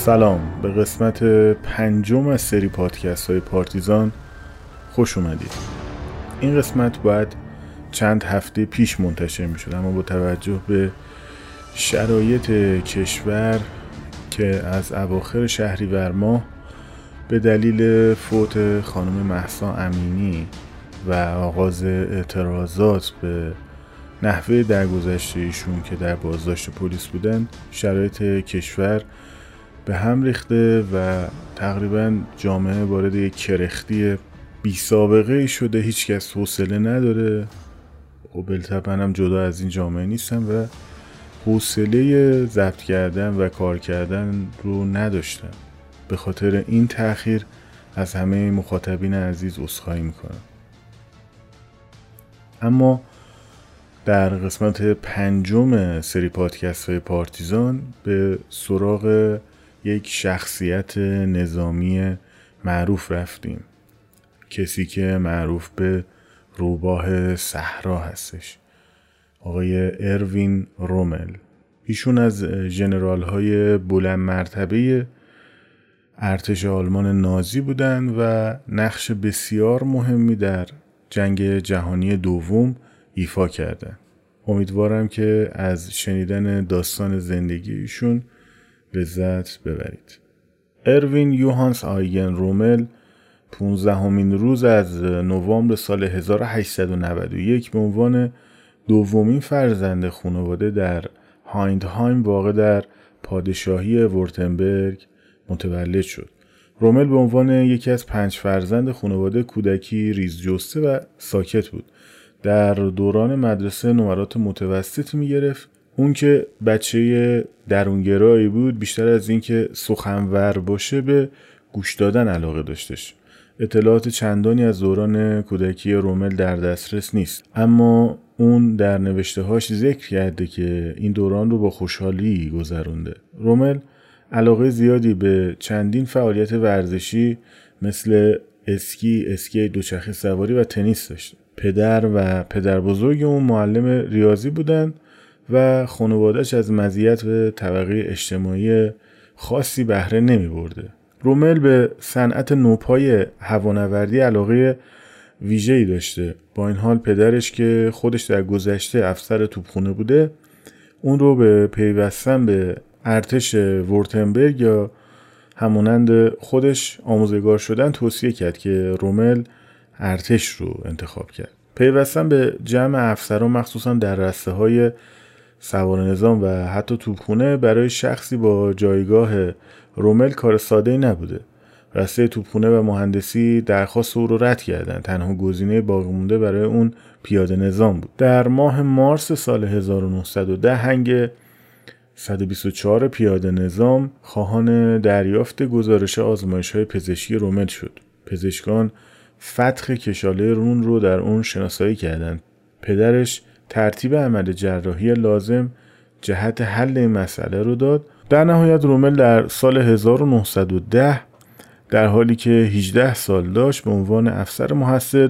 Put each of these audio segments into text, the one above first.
سلام. به قسمت پنجم از سری پادکست های پارتیزان خوش اومدید. این قسمت باید چند هفته پیش منتشر می شد اما با توجه به شرایط کشور که از اواخر شهریور ماه به دلیل فوت خانم محسا امینی و آغاز اعتراضات به نحوه درگذشته ایشون که در بازداشت پلیس بودن شرایط کشور به هم ریخته و تقریبا جامعه وارد یک کرختی بی سابقه شده. هیچکس حوصله نداره. و هم جدا از این جامعه نیستم و حوصله ضبط کردن و کار کردن رو نداشتم. به خاطر این تاخیر از همه مخاطبین عزیز عذرخواهی می‌کنم. اما در قسمت پنجم سری پادکست های پارتیزان به سراغ یک شخصیت نظامی معروف رفتیم. کسی که معروف به روباه صحرا هستش. آقای اروین رومل. ایشون از جنرال های بلند مرتبه ارتش آلمان نازی بودن و نقش بسیار مهمی در جنگ جهانی دوم ایفا کردن. امیدوارم که از شنیدن داستان زندگی ایشون لذت ببرید اروین یوهانس آیگن رومل 15 همین روز از نوامبر سال 1891 به عنوان دومین فرزند خانواده در هایندهایم واقع در پادشاهی ورتنبرگ متولد شد. رومل به عنوان یکی از پنج فرزند خانواده کودکی ریز جسته و ساکت بود. در دوران مدرسه نمرات متوسط می گرفت اون که بچه درونگرایی بود بیشتر از اینکه سخنور باشه به گوش دادن علاقه داشتش. اطلاعات چندانی از دوران کودکی رومل در دسترس نیست. اما اون در نوشته هاش ذکر کرده که این دوران رو با خوشحالی گذرونده. رومل علاقه زیادی به چندین فعالیت ورزشی مثل اسکی، اسکی دوچرخه سواری و تنیس داشته پدر و پدر بزرگ اون معلم ریاضی بودن و خانوادهش از مزیت و طبقه اجتماعی خاصی بهره نمی برده. رومل به صنعت نوپای هوانوردی علاقه ویژه‌ای داشته با این حال پدرش که خودش در گذشته افسر توپخونه بوده اون رو به پیوستن به ارتش ورتنبرگ یا همونند خودش آموزگار شدن توصیه کرد که رومل ارتش رو انتخاب کرد پیوستن به جمع افسران مخصوصا در رسته های سوار نظام و حتی توپخونه برای شخصی با جایگاه رومل کار ساده نبوده. رسته توپخونه و مهندسی درخواست او رو رد کردن. تنها گزینه باقی مونده برای اون پیاده نظام بود. در ماه مارس سال 1910 هنگ 124 پیاده نظام خواهان دریافت گزارش آزمایش های پزشکی رومل شد. پزشکان فتح کشاله رون رو در اون شناسایی کردند. پدرش ترتیب عمل جراحی لازم جهت حل این مسئله رو داد. در نهایت رومل در سال 1910 در حالی که 18 سال داشت به عنوان افسر محصل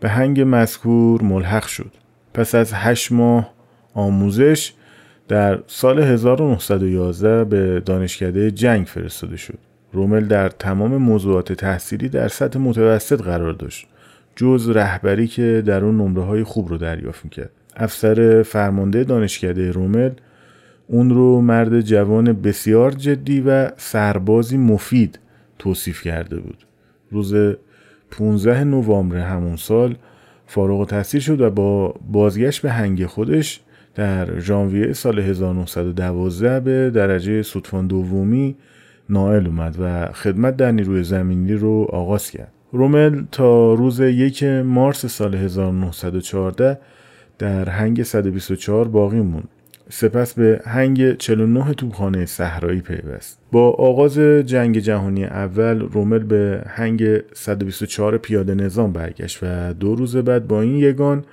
به هنگ مذکور ملحق شد. پس از 8 ماه آموزش در سال 1911 به دانشکده جنگ فرستاده شد. رومل در تمام موضوعات تحصیلی در سطح متوسط قرار داشت جز رهبری که در اون نمره های خوب رو دریافت می‌کرد. افسر فرمانده دانشکده رومل اون رو مرد جوان بسیار جدی و سربازی مفید توصیف کرده بود روز 15 نوامبر همون سال فارغ التحصیل شد و با بازگشت به هنگ خودش در ژانویه سال 1912 به درجه سطفان دومی نائل اومد و خدمت در نیروی زمینی رو آغاز کرد. رومل تا روز یک مارس سال 1914 در هنگ 124 باقی موند. سپس به هنگ 49 توپخانه صحرایی پیوست. با آغاز جنگ جهانی اول رومل به هنگ 124 پیاده نظام برگشت و دو روز بعد با این یگان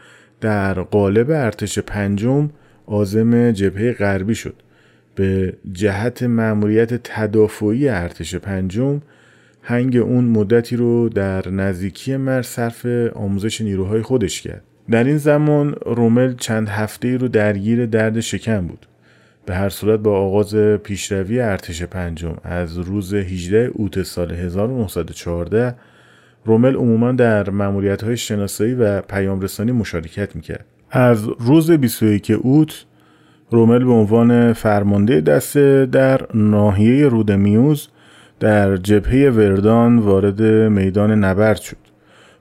در قالب ارتش پنجم آزم جبهه غربی شد. به جهت مأموریت تدافعی ارتش پنجم هنگ اون مدتی رو در نزدیکی مرز صرف آموزش نیروهای خودش کرد در این زمان رومل چند هفته رو درگیر درد شکم بود به هر صورت با آغاز پیشروی ارتش پنجم از روز 18 اوت سال 1914 رومل عموما در مأموریت های شناسایی و پیام رسانی مشارکت می‌کرد. از روز 21 اوت رومل به عنوان فرمانده دسته در ناحیه رود میوز در جبهه وردان وارد میدان نبرد شد.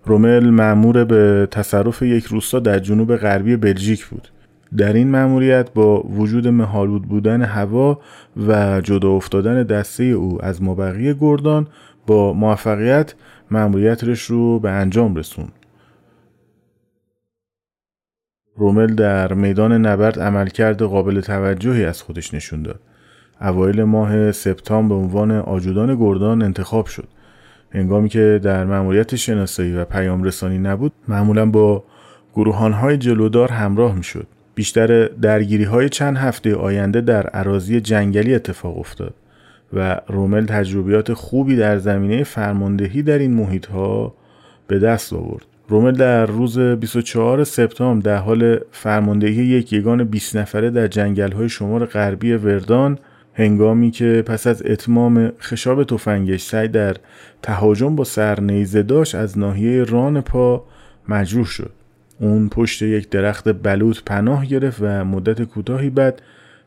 رومل معمور به تصرف یک روستا در جنوب غربی بلژیک بود. در این مأموریت با وجود مهالود بودن هوا و جدا افتادن دسته او از مابقی گردان با موفقیت مأموریتش رو به انجام رسوند. رومل در میدان نبرد عملکرد قابل توجهی از خودش نشون داد. اوایل ماه سپتامبر به عنوان آجودان گردان انتخاب شد. هنگامی که در مأموریت شناسایی و پیام رسانی نبود معمولا با گروهانهای جلودار همراه می شد. بیشتر درگیری های چند هفته آینده در عراضی جنگلی اتفاق افتاد و رومل تجربیات خوبی در زمینه فرماندهی در این محیط ها به دست آورد. رومل در روز 24 سپتامبر در حال فرماندهی یک یگان 20 نفره در جنگل های شمال غربی وردان هنگامی که پس از اتمام خشاب تفنگش سعی در تهاجم با سرنیزه داشت از ناحیه ران پا مجروح شد. اون پشت یک درخت بلوط پناه گرفت و مدت کوتاهی بعد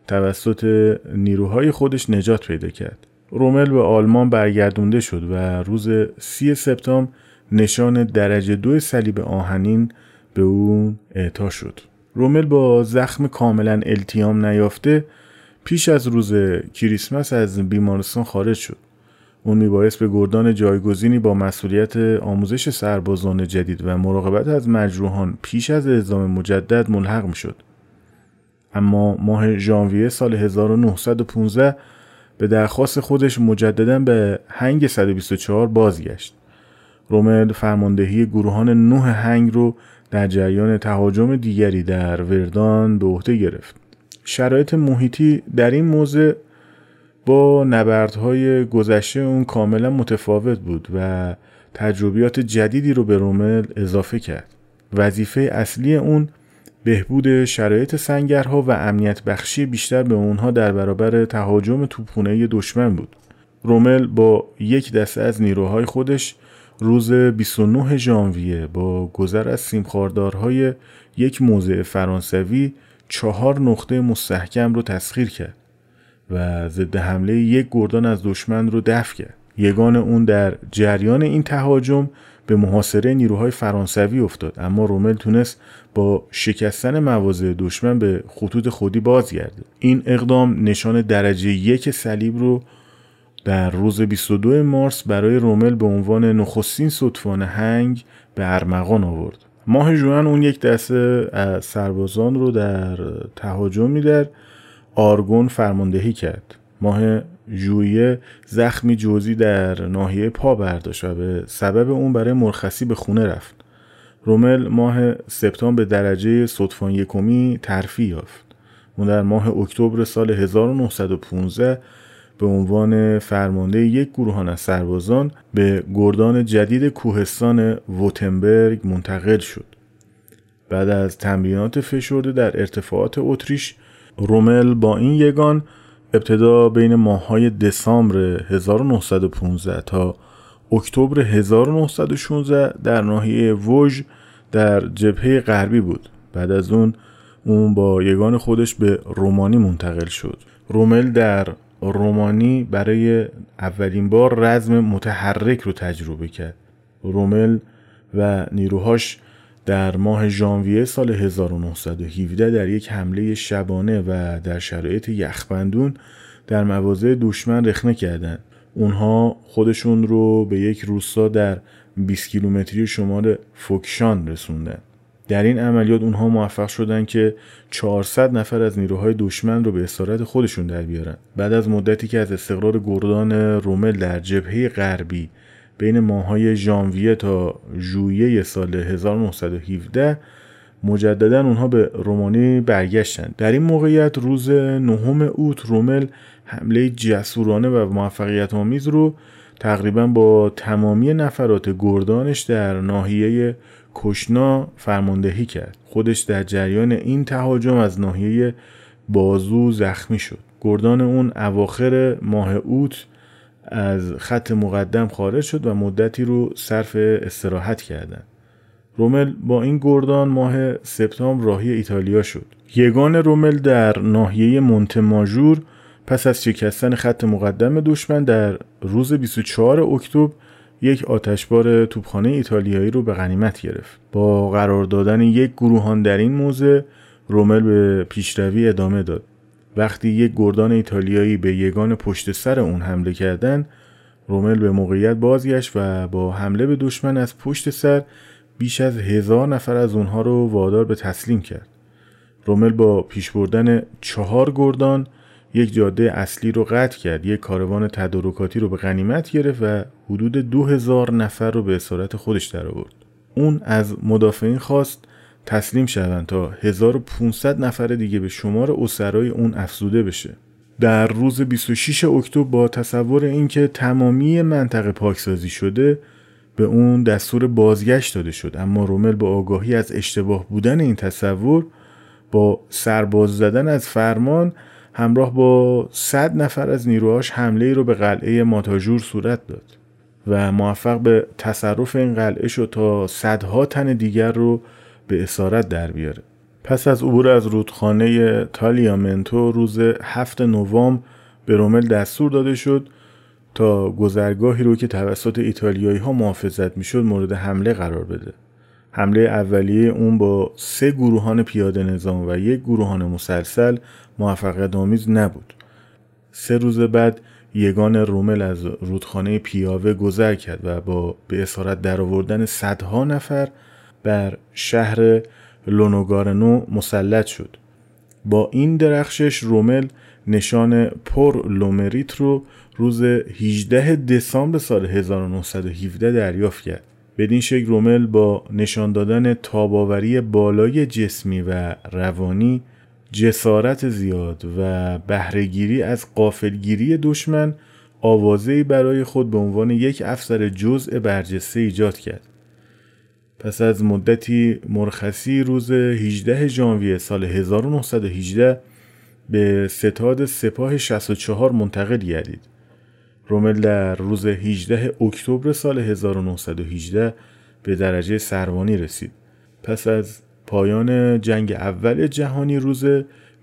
توسط نیروهای خودش نجات پیدا کرد. رومل به آلمان برگردونده شد و روز سی سپتامبر نشان درجه دو صلیب آهنین به اون اعطا شد. رومل با زخم کاملا التیام نیافته پیش از روز کریسمس از بیمارستان خارج شد. اون میبایست به گردان جایگزینی با مسئولیت آموزش سربازان جدید و مراقبت از مجروحان پیش از اعزام مجدد ملحق می‌شد. اما ماه ژانویه سال 1915 به درخواست خودش مجددا به هنگ 124 بازگشت. رومل فرماندهی گروهان نوح هنگ رو در جریان تهاجم دیگری در وردان به عهده گرفت. شرایط محیطی در این موضع با نبردهای گذشته اون کاملا متفاوت بود و تجربیات جدیدی رو به رومل اضافه کرد. وظیفه اصلی اون بهبود شرایط سنگرها و امنیت بخشی بیشتر به اونها در برابر تهاجم توپخانه دشمن بود. رومل با یک دسته از نیروهای خودش روز 29 ژانویه با گذر از سیمخاردارهای یک موضع فرانسوی چهار نقطه مستحکم رو تسخیر کرد و ضد حمله یک گردان از دشمن رو دفع کرد. یگان اون در جریان این تهاجم به محاصره نیروهای فرانسوی افتاد. اما رومل تونست با شکستن مواضع دشمن به خطوط خودی بازگرده. این اقدام نشان درجه یک صلیب رو در روز 22 مارس برای رومل به عنوان نخستین صدفان هنگ به ارمغان آورد. ماه جوان اون یک دسته از سربازان رو در تهاجمی در آرگون فرماندهی کرد. ماه ژوئیه زخمی جوزی در ناحیه پا برداشت و به سبب اون برای مرخصی به خونه رفت. رومل ماه سپتامبر به درجه صدفان یکمی ترفی یافت. اون در ماه اکتبر سال 1915 به عنوان فرمانده یک گروهان از سربازان به گردان جدید کوهستان ووتنبرگ منتقل شد. بعد از تمرینات فشرده در ارتفاعات اتریش رومل با این یگان ابتدا بین ماههای دسامبر 1915 تا اکتبر 1916 در ناحیه وژ در جبهه غربی بود بعد از اون اون با یگان خودش به رومانی منتقل شد رومل در رومانی برای اولین بار رزم متحرک رو تجربه کرد رومل و نیروهاش در ماه ژانویه سال 1917 در یک حمله شبانه و در شرایط یخبندون در مواضع دشمن رخنه کردند. اونها خودشون رو به یک روستا در 20 کیلومتری شمال فوکشان رسوندن. در این عملیات اونها موفق شدن که 400 نفر از نیروهای دشمن رو به اسارت خودشون در بیارن. بعد از مدتی که از استقرار گردان رومل در جبهه غربی بین ماهای ژانویه تا ژوئیه سال 1917 مجددا اونها به رومانی برگشتند در این موقعیت روز نهم اوت رومل حمله جسورانه و موفقیت آمیز رو تقریبا با تمامی نفرات گردانش در ناحیه کشنا فرماندهی کرد خودش در جریان این تهاجم از ناحیه بازو زخمی شد گردان اون اواخر ماه اوت از خط مقدم خارج شد و مدتی رو صرف استراحت کردند. رومل با این گردان ماه سپتامبر راهی ایتالیا شد. یگان رومل در ناحیه مونتماژور پس از شکستن خط مقدم دشمن در روز 24 اکتبر یک آتشبار توپخانه ایتالیایی رو به غنیمت گرفت. با قرار دادن یک گروهان در این موزه رومل به پیشروی ادامه داد. وقتی یک گردان ایتالیایی به یگان پشت سر اون حمله کردن رومل به موقعیت بازگشت و با حمله به دشمن از پشت سر بیش از هزار نفر از اونها رو وادار به تسلیم کرد. رومل با پیش بردن چهار گردان یک جاده اصلی رو قطع کرد. یک کاروان تدارکاتی رو به غنیمت گرفت و حدود دو هزار نفر رو به اسارت خودش در آورد اون از مدافعین خواست تسلیم شوند تا 1500 نفر دیگه به شمار اسرای اون افزوده بشه. در روز 26 اکتبر با تصور اینکه تمامی منطقه پاکسازی شده به اون دستور بازگشت داده شد. اما رومل با آگاهی از اشتباه بودن این تصور با سرباز زدن از فرمان همراه با صد نفر از نیروهاش حمله ای رو به قلعه ماتاژور صورت داد و موفق به تصرف این قلعه شد تا صدها تن دیگر رو به اسارت در بیاره. پس از عبور از رودخانه تالیامنتو روز هفت نوامبر به رومل دستور داده شد تا گذرگاهی رو که توسط ایتالیایی ها محافظت می‌شد مورد حمله قرار بده. حمله اولیه اون با سه گروهان پیاده نظام و یک گروهان مسلسل موفقیت آمیز نبود. سه روز بعد یگان رومل از رودخانه پیاوه گذر کرد و با به اسارت درآوردن صدها نفر بر شهر لونوگارنو مسلط شد. با این درخشش رومل نشان پر لومریت رو روز 18 دسامبر سال 1917 دریافت کرد. بدین شکل رومل با نشان دادن تاباوری بالای جسمی و روانی جسارت زیاد و بهرهگیری از قافلگیری دشمن آوازهی برای خود به عنوان یک افسر جزء برجسته ایجاد کرد. پس از مدتی مرخصی روز 18 ژانویه سال 1918 به ستاد سپاه 64 منتقل گردید. رومل در روز 18 اکتبر سال 1918 به درجه سروانی رسید. پس از پایان جنگ اول جهانی روز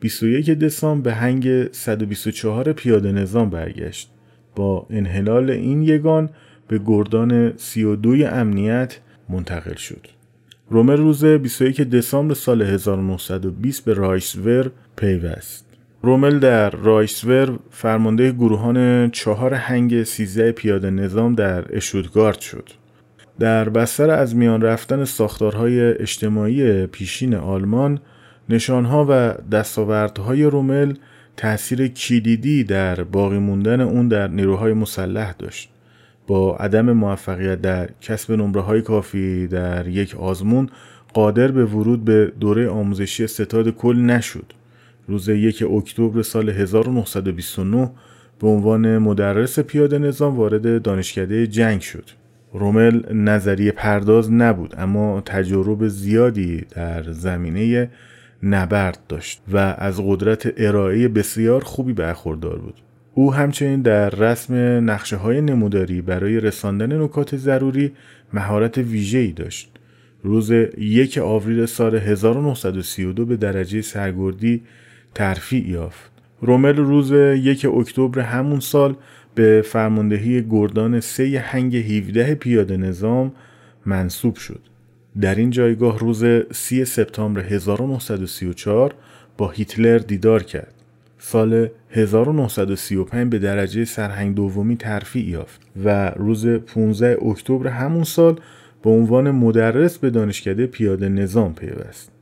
21 دسامبر به هنگ 124 پیاده نظام برگشت. با انحلال این یگان به گردان 32 امنیت منتقل شد. رومل روز 21 دسامبر سال 1920 به رایسور پیوست. رومل در رایسور فرمانده گروهان چهار هنگ سیزده پیاده نظام در اشودگارد شد. در بستر از میان رفتن ساختارهای اجتماعی پیشین آلمان نشانها و دستاوردهای رومل تأثیر کلیدی در باقی موندن اون در نیروهای مسلح داشت. با عدم موفقیت در کسب نمره های کافی در یک آزمون قادر به ورود به دوره آموزشی ستاد کل نشد. روز یک اکتبر سال 1929 به عنوان مدرس پیاده نظام وارد دانشکده جنگ شد. رومل نظریه پرداز نبود اما تجربه زیادی در زمینه نبرد داشت و از قدرت ارائه بسیار خوبی برخوردار بود. او همچنین در رسم نقشه های نموداری برای رساندن نکات ضروری مهارت ویژه‌ای داشت. روز یک آوریل سال 1932 به درجه سرگردی ترفیع یافت. رومل روز یک اکتبر همون سال به فرماندهی گردان سه هنگ 17 پیاده نظام منصوب شد. در این جایگاه روز 30 سپتامبر 1934 با هیتلر دیدار کرد. سال 1935 به درجه سرهنگ دومی ترفیع یافت و روز 15 اکتبر همون سال به عنوان مدرس به دانشکده پیاده نظام پیوست.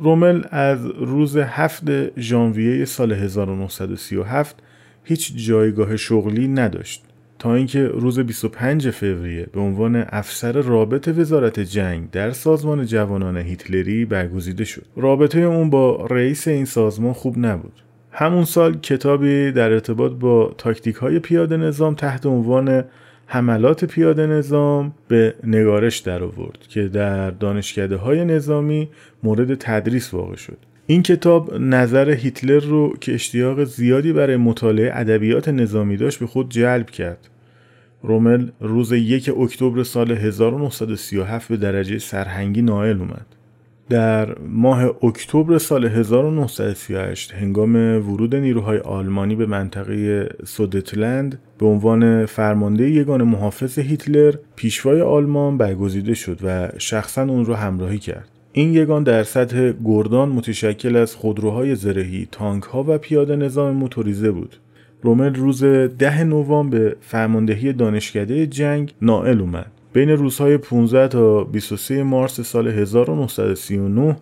رومل از روز 7 ژانویه سال 1937 هیچ جایگاه شغلی نداشت تا اینکه روز 25 فوریه به عنوان افسر رابط وزارت جنگ در سازمان جوانان هیتلری برگزیده شد. رابطه اون با رئیس این سازمان خوب نبود. همون سال کتابی در ارتباط با تاکتیک های پیاده نظام تحت عنوان حملات پیاده نظام به نگارش در آورد که در دانشکده های نظامی مورد تدریس واقع شد. این کتاب نظر هیتلر رو که اشتیاق زیادی برای مطالعه ادبیات نظامی داشت به خود جلب کرد. رومل روز یک اکتبر سال 1937 به درجه سرهنگی نائل اومد. در ماه اکتبر سال 1938 هنگام ورود نیروهای آلمانی به منطقه سودتلند به عنوان فرمانده یگان محافظ هیتلر پیشوای آلمان برگزیده شد و شخصا اون رو همراهی کرد. این یگان در سطح گردان متشکل از خودروهای زرهی، تانک ها و پیاده نظام موتوریزه بود. رومل روز ده نوامبر به فرماندهی دانشکده جنگ نائل اومد. بین روزهای 15 تا 23 مارس سال 1939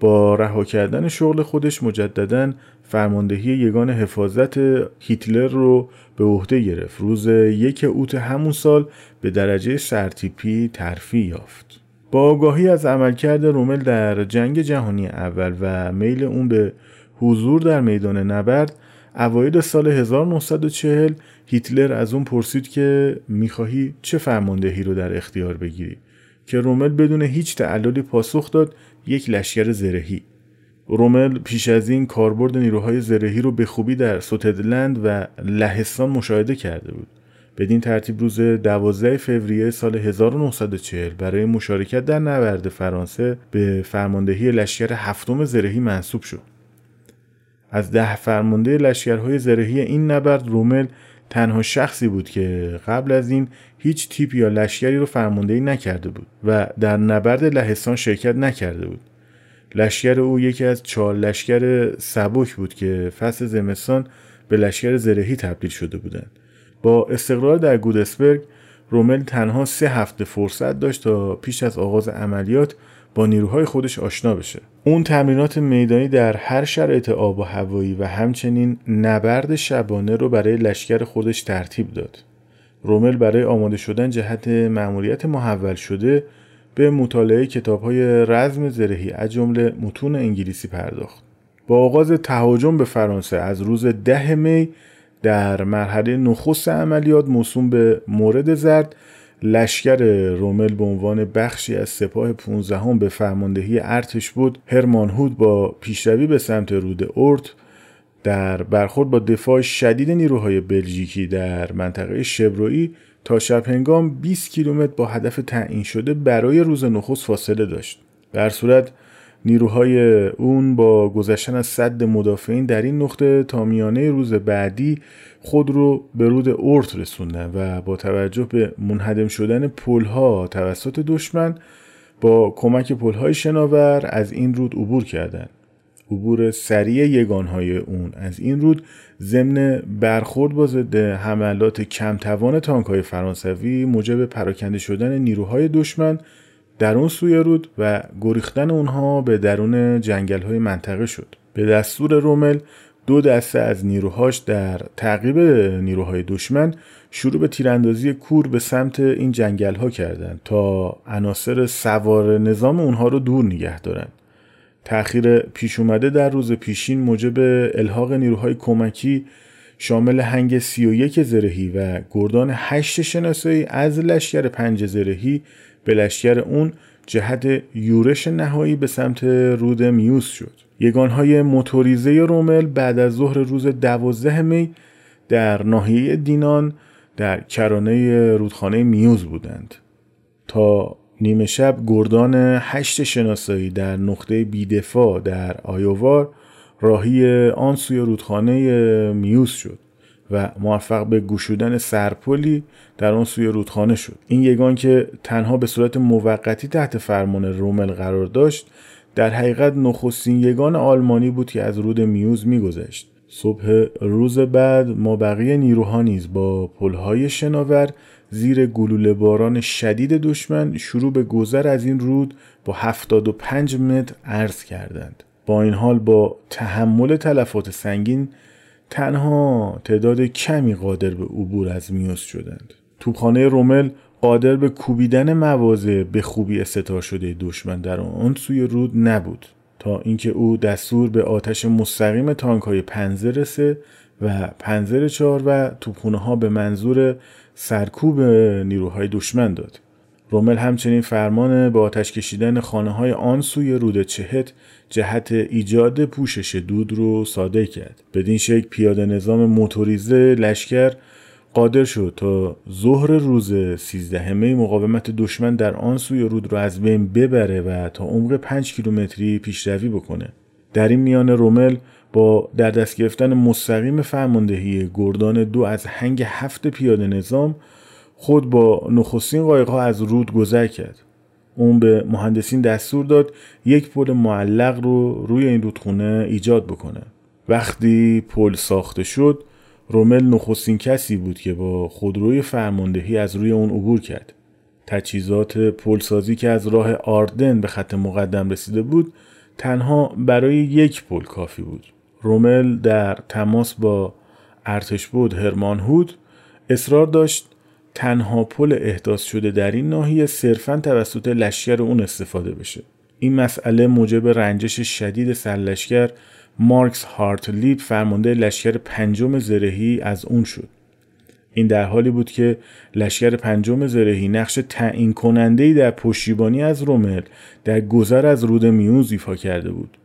با رها کردن شغل خودش مجددا فرماندهی یگان حفاظت هیتلر رو به عهده گرفت. روز یک اوت همون سال به درجه سرتیپی ترفی یافت. با آگاهی از عملکرد رومل در جنگ جهانی اول و میل اون به حضور در میدان نبرد اوایل سال 1940 هیتلر از اون پرسید که می‌خواهی چه فرماندهی رو در اختیار بگیری؟ که رومل بدون هیچ تعللی پاسخ داد یک لشکر زرهی. رومل پیش از این کاربرد نیروهای زرهی رو به خوبی در سوتدلند و لهستان مشاهده کرده بود. بدین ترتیب روز 12 فوریه سال 1940 برای مشارکت در نبرد فرانسه به فرماندهی لشکر هفتم زرهی منصوب شد. از ده فرمانده لشکرهای زرهی این نبرد رومل تنها شخصی بود که قبل از این هیچ تیپ یا لشکری رو فرماندهی نکرده بود و در نبرد لهستان شرکت نکرده بود. لشکر او یکی از چهار لشکر سبک بود که فصل زمستان به لشکر زرهی تبدیل شده بودند. با استقرار در گودسبرگ رومل تنها سه هفته فرصت داشت تا پیش از آغاز عملیات با نیروهای خودش آشنا بشه. اون تمرینات میدانی در هر شرایط آب و هوایی و همچنین نبرد شبانه رو برای لشکر خودش ترتیب داد. رومل برای آماده شدن جهت مأموریت محول شده به مطالعه کتابهای رزم زرهی از جمله متون انگلیسی پرداخت. با آغاز تهاجم به فرانسه از روز ده می در مرحله نخست عملیات موسوم به مورد زرد لشکر رومل به عنوان بخشی از سپاه 15 به فرماندهی ارتش بود هرمان هود با پیشروی به سمت رود اورت در برخورد با دفاع شدید نیروهای بلژیکی در منطقه شبروئی تا شب هنگام 20 کیلومتر با هدف تعیین شده برای روز نخست فاصله داشت. در صورت نیروهای اون با گذشتن از صد مدافعین در این نقطه تا میانه روز بعدی خود رو به رود اورت رسوندن و با توجه به منهدم شدن پلها توسط دشمن با کمک پلهای شناور از این رود عبور کردند. عبور سریع یگانهای اون از این رود ضمن برخورد با ضد حملات کمتوان تانک های فرانسوی موجب پراکنده شدن نیروهای دشمن در اون سوی رود و گریختن اونها به درون جنگل های منطقه شد. به دستور رومل دو دسته از نیروهاش در تعقیب نیروهای دشمن شروع به تیراندازی کور به سمت این جنگل ها کردند تا عناصر سوار نظام اونها رو دور نگه دارن تأخیر پیش اومده در روز پیشین موجب الحاق نیروهای کمکی شامل هنگ 31 زرهی و گردان 8 شناسایی از لشکر پنج زرهی به لشکر اون جهت یورش نهایی به سمت رود میوس شد. یگانهای موتوریزه رومل بعد از ظهر روز دوازده می در ناحیه دینان در کرانه رودخانه میوز بودند. تا نیمه شب گردان هشت شناسایی در نقطه بیدفاع در آیووار راهی آن سوی رودخانه میوز شد. و موفق به گشودن سرپلی در آن سوی رودخانه شد. این یگان که تنها به صورت موقتی تحت فرمان رومل قرار داشت در حقیقت نخستین یگان آلمانی بود که از رود میوز میگذشت. صبح روز بعد ما بقیه نیروها نیز با پلهای شناور زیر گلوله باران شدید دشمن شروع به گذر از این رود با 75 متر عرض کردند. با این حال با تحمل تلفات سنگین تنها تعداد کمی قادر به عبور از میوز شدند. توپخانه رومل قادر به کوبیدن مواضع به خوبی استطاع شده دشمن در آن سوی رود نبود تا اینکه او دستور به آتش مستقیم تانک های پنزر سه و پنزر چهار و توپخونه ها به منظور سرکوب نیروهای دشمن داد. رومل همچنین فرمان به آتش کشیدن خانه های آن سوی رود چهت جهت ایجاد پوشش دود رو صادر کرد. بدین شکل پیاده نظام موتوریزه لشکر قادر شد تا ظهر روز 13 می مقاومت دشمن در آن سوی رود رو از بین ببره و تا عمق 5 کیلومتری پیشروی بکنه. در این میان رومل با در دست گرفتن مستقیم فرماندهی گردان دو از هنگ هفت پیاده نظام خود با نخستین قایقها از رود گذر کرد. اون به مهندسین دستور داد یک پل معلق رو روی این رودخونه ایجاد بکنه. وقتی پل ساخته شد رومل نخستین کسی بود که با خودروی فرماندهی از روی اون عبور کرد. تجهیزات پلسازی که از راه آردن به خط مقدم رسیده بود تنها برای یک پل کافی بود. رومل در تماس با ارتش بود هرمان هود اصرار داشت تنها پل احداث شده در این ناحیه صرفا توسط لشکر اون استفاده بشه. این مسئله موجب رنجش شدید سرلشکر مارکس هارتلیب فرمانده لشکر پنجم زرهی از اون شد. این در حالی بود که لشکر پنجم زرهی نقش تعیین کننده در پشتیبانی از رومل در گذر از رود میوز ایفا کرده بود.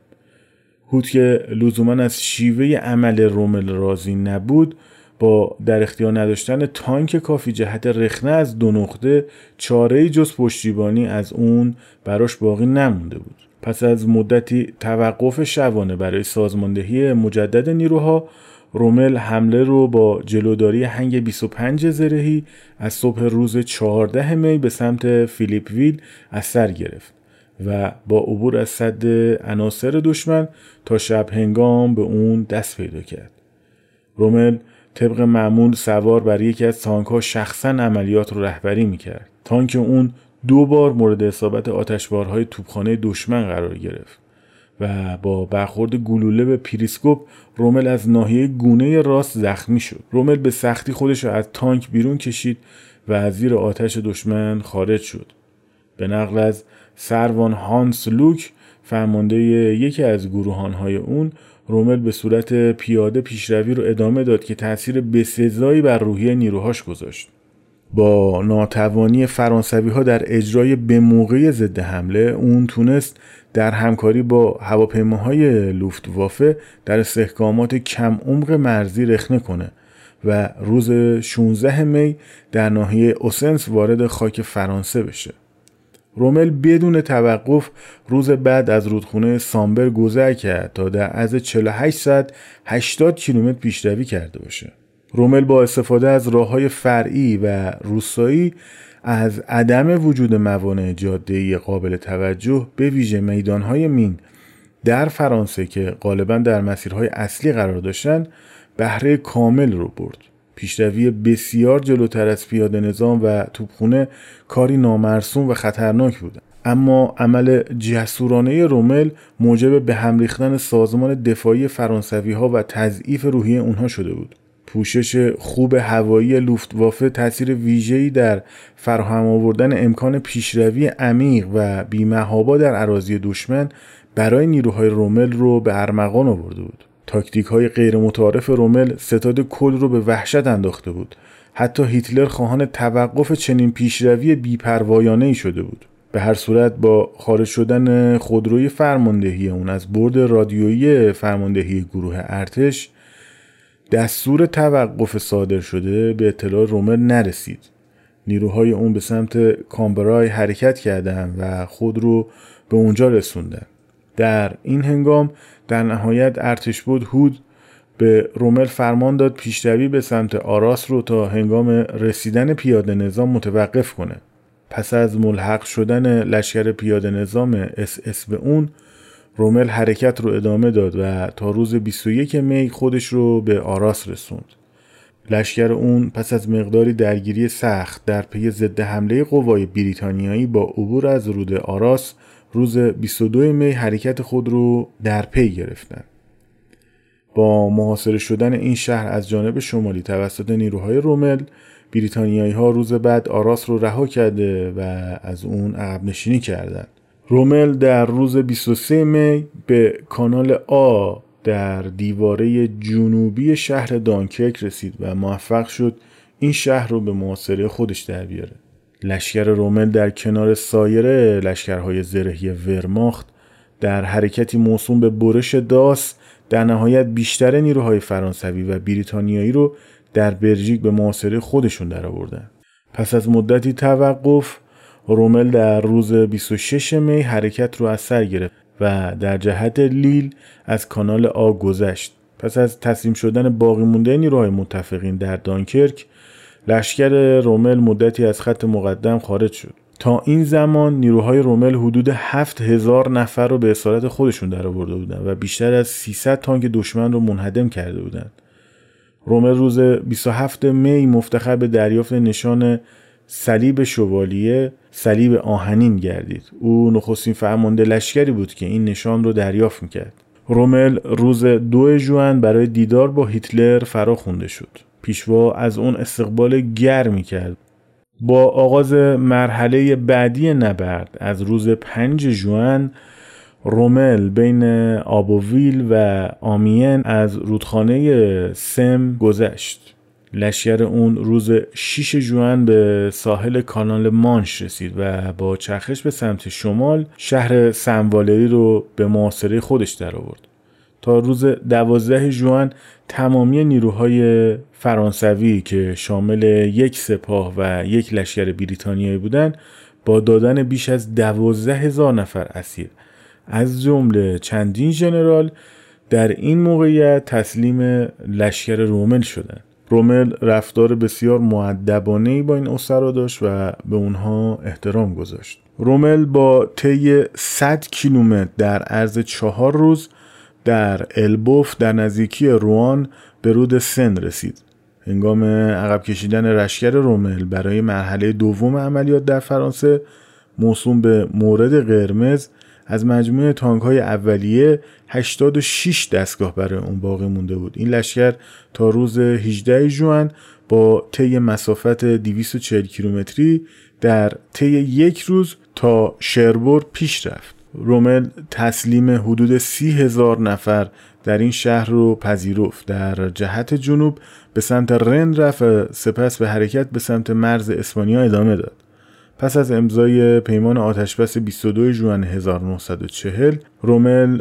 هود که لزوما از شیوه عمل رومل راضی نبود با در اختیار نداشتن تانک کافی جهت رخنه از دو نقطه چاره جز پشتیبانی از اون براش باقی نمونده بود پس از مدتی توقف شبانه برای سازماندهی مجدد نیروها رومل حمله رو با جلوداری هنگ 25 زرهی از صبح روز 14 می به سمت فیلیپ ویل از سر گرفت و با عبور از صد عناصر دشمن تا شب هنگام به اون دست پیدا کرد. رومل طبق معمول سوار بر یکی از تانک ها شخصا عملیات رو رهبری می‌کرد. تانک اون دو بار مورد اصابت آتشبارهای توپخانه دشمن قرار گرفت و با برخورد گلوله به پیریسکوپ رومل از ناحیه گونه راست زخمی شد رومل به سختی خودش را از تانک بیرون کشید و از زیر آتش دشمن خارج شد به نقل از سروان هانس لوک فرمانده یکی از گروهانهای اون رومل به صورت پیاده پیشروی رو ادامه داد که تاثیر بسزایی بر روحیه نیروهاش گذاشت با ناتوانی فرانسوی ها در اجرای به موقع ضد حمله اون تونست در همکاری با هواپیماهای لوفتوافه در استحکامات کم عمق مرزی رخنه کنه و روز 16 می در ناحیه اوسنس وارد خاک فرانسه بشه. رومل بدون توقف روز بعد از رودخونه سامبر گذر کرد تا در از 48 ساعت 80 کیلومتر پیشروی کرده باشه. رومل با استفاده از راه های فرعی و روستایی از عدم وجود موانع جاده قابل توجه به ویژه میدانهای مین در فرانسه که غالبا در مسیرهای اصلی قرار داشتن بهره کامل رو برد پیشروی بسیار جلوتر از پیاده نظام و توپخونه کاری نامرسوم و خطرناک بود اما عمل جسورانه رومل موجب به هم ریختن سازمان دفاعی فرانسوی ها و تضعیف روحی اونها شده بود. پوشش خوب هوایی لوفتوافه تاثیر ویژه‌ای در فراهم آوردن امکان پیشروی عمیق و بیمهابا در عراضی دشمن برای نیروهای رومل رو به ارمغان آورده بود. تاکتیک های غیر متعارف رومل ستاد کل رو به وحشت انداخته بود. حتی هیتلر خواهان توقف چنین پیشروی بیپروایانه ای شده بود. به هر صورت با خارج شدن خودروی فرماندهی اون از برد رادیویی فرماندهی گروه ارتش دستور توقف صادر شده به اطلاع رومر نرسید. نیروهای اون به سمت کامبرای حرکت کردند و خود رو به اونجا رسوندن. در این هنگام در نهایت ارتش بود هوت به رومل فرمان داد پیشروی به سمت آراس رو تا هنگام رسیدن پیاده نظام متوقف کنه پس از ملحق شدن لشکر پیاده نظام اس اس به اون رومل حرکت رو ادامه داد و تا روز 21 می خودش رو به آراس رسوند. لشکر اون پس از مقداری درگیری سخت در پی ضد حمله قوای بریتانیایی با عبور از رود آراس روز 22 می حرکت خود رو در پی گرفتند. با محاصره شدن این شهر از جانب شمالی توسط نیروهای رومل بریتانیایی ها روز بعد آراس رو رها کرده و از اون عقب نشینی کردند. رومل در روز 23 می به کانال آ در دیواره جنوبی شهر دانکرک رسید و موفق شد این شهر رو به محاصره خودش در بیاره. لشکر رومل در کنار سایر لشکرهای زرهی ورماخت در حرکتی موسوم به برش داس در نهایت بیشتر نیروهای فرانسوی و بریتانیایی رو در بلژیک به معاصره خودشون درآوردن. پس از مدتی توقف رومل در روز 26 می حرکت رو از سر گرفت و در جهت لیل از کانال آ گذشت. پس از تسلیم شدن باقی مونده نیروهای متفقین در دانکرک لشکر رومل مدتی از خط مقدم خارج شد. تا این زمان نیروهای رومل حدود 7000 نفر رو به اسارت خودشون درآورده بودند و بیشتر از 300 تانک دشمن رو منهدم کرده بودند. رومل روز 27 می مفتخر به دریافت نشان صلیب شوالیه صلیب آهنین گردید او نخستین فرمانده لشکری بود که این نشان رو دریافت می‌کرد رومل روز دو جوان برای دیدار با هیتلر فرا خونده شد پیشوا از اون استقبال گرمی کرد با آغاز مرحله بعدی نبرد از روز پنج جوان رومل بین آبوویل و آمین از رودخانه سم گذشت لشکر اون روز 6 جوان به ساحل کانال مانش رسید و با چرخش به سمت شمال شهر سنوالری رو به معاصره خودش در آورد. تا روز 12 جوان تمامی نیروهای فرانسوی که شامل یک سپاه و یک لشکر بریتانیایی بودند با دادن بیش از دوازده هزار نفر اسیر از جمله چندین ژنرال در این موقعیت تسلیم لشکر رومل شدند. رومل رفتار بسیار معدبانه با این اسرا داشت و به اونها احترام گذاشت. رومل با طی 100 کیلومتر در عرض چهار روز در البوف در نزدیکی روان به رود سن رسید. هنگام عقب کشیدن رشکر رومل برای مرحله دوم عملیات در فرانسه موسوم به مورد قرمز از مجموعه تانک های اولیه 86 دستگاه برای اون باقی مونده بود این لشکر تا روز 18 جوان با طی مسافت 240 کیلومتری در طی یک روز تا شربور پیش رفت رومل تسلیم حدود سی هزار نفر در این شهر رو پذیرفت در جهت جنوب به سمت رن رفت سپس به حرکت به سمت مرز اسپانیا ادامه داد پس از امضای پیمان آتشبس 22 جوان 1940 رومل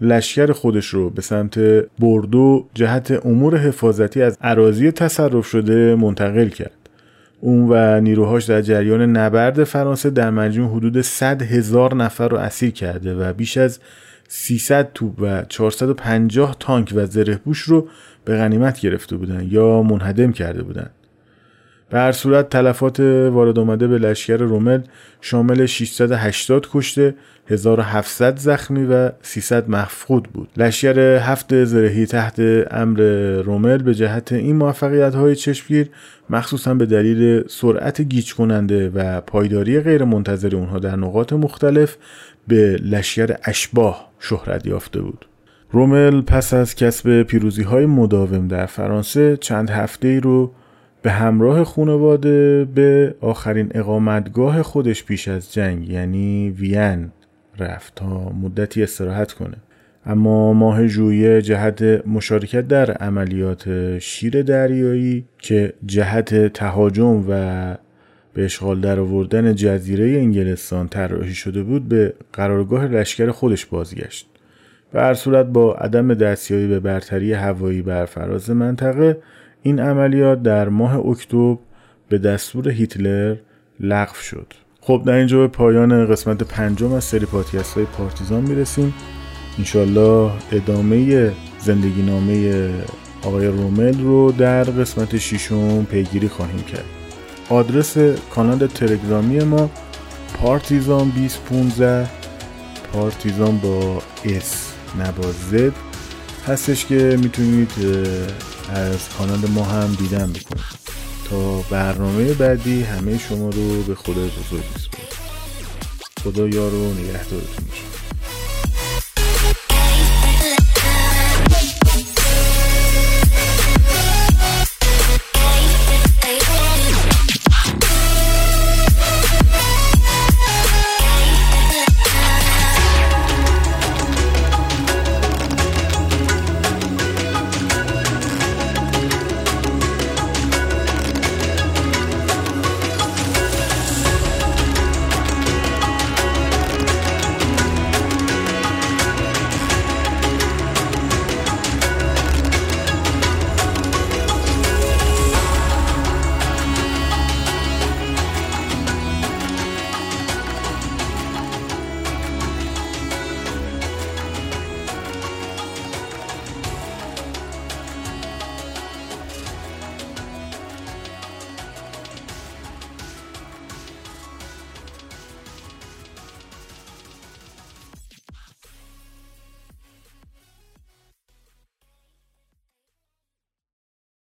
لشکر خودش رو به سمت بردو جهت امور حفاظتی از عراضی تصرف شده منتقل کرد. اون و نیروهاش در جریان نبرد فرانسه در مجموع حدود 100 هزار نفر رو اسیر کرده و بیش از 300 توپ و 450 تانک و زره رو به غنیمت گرفته بودند یا منهدم کرده بودند. به هر صورت تلفات وارد آمده به لشکر رومل شامل 680 کشته 1700 زخمی و 300 مفقود بود. لشکر هفت زرهی تحت امر رومل به جهت این موفقیت های چشمگیر مخصوصا به دلیل سرعت گیج کننده و پایداری غیر منتظر اونها در نقاط مختلف به لشکر اشباه شهرت یافته بود. رومل پس از کسب پیروزی های مداوم در فرانسه چند هفته ای رو به همراه خانواده به آخرین اقامتگاه خودش پیش از جنگ یعنی وین رفت تا مدتی استراحت کنه. اما ماه ژوئیه جهت مشارکت در عملیات شیر دریایی که جهت تهاجم و به اشغال در آوردن جزیره انگلستان طراحی شده بود به قرارگاه لشکر خودش بازگشت. به هر صورت با عدم دستیابی به برتری هوایی بر فراز منطقه این عملیات در ماه اکتبر به دستور هیتلر لغو شد. خب در اینجا به پایان قسمت پنجم از سری پادکست های پارتیزان می‌رسیم. انشالله ادامه زندگی نامه آقای رومل رو در قسمت ششم پیگیری خواهیم کرد. آدرس کانال تلگرامی ما پارتیزان 2015 پارتیزان با اس نه زد هستش که می‌تونید از کانال ما هم دیدن بکنید تا برنامه بعدی همه شما رو به خدا بزرگ میسپارم. خدا یار و نگهدارتون باشه.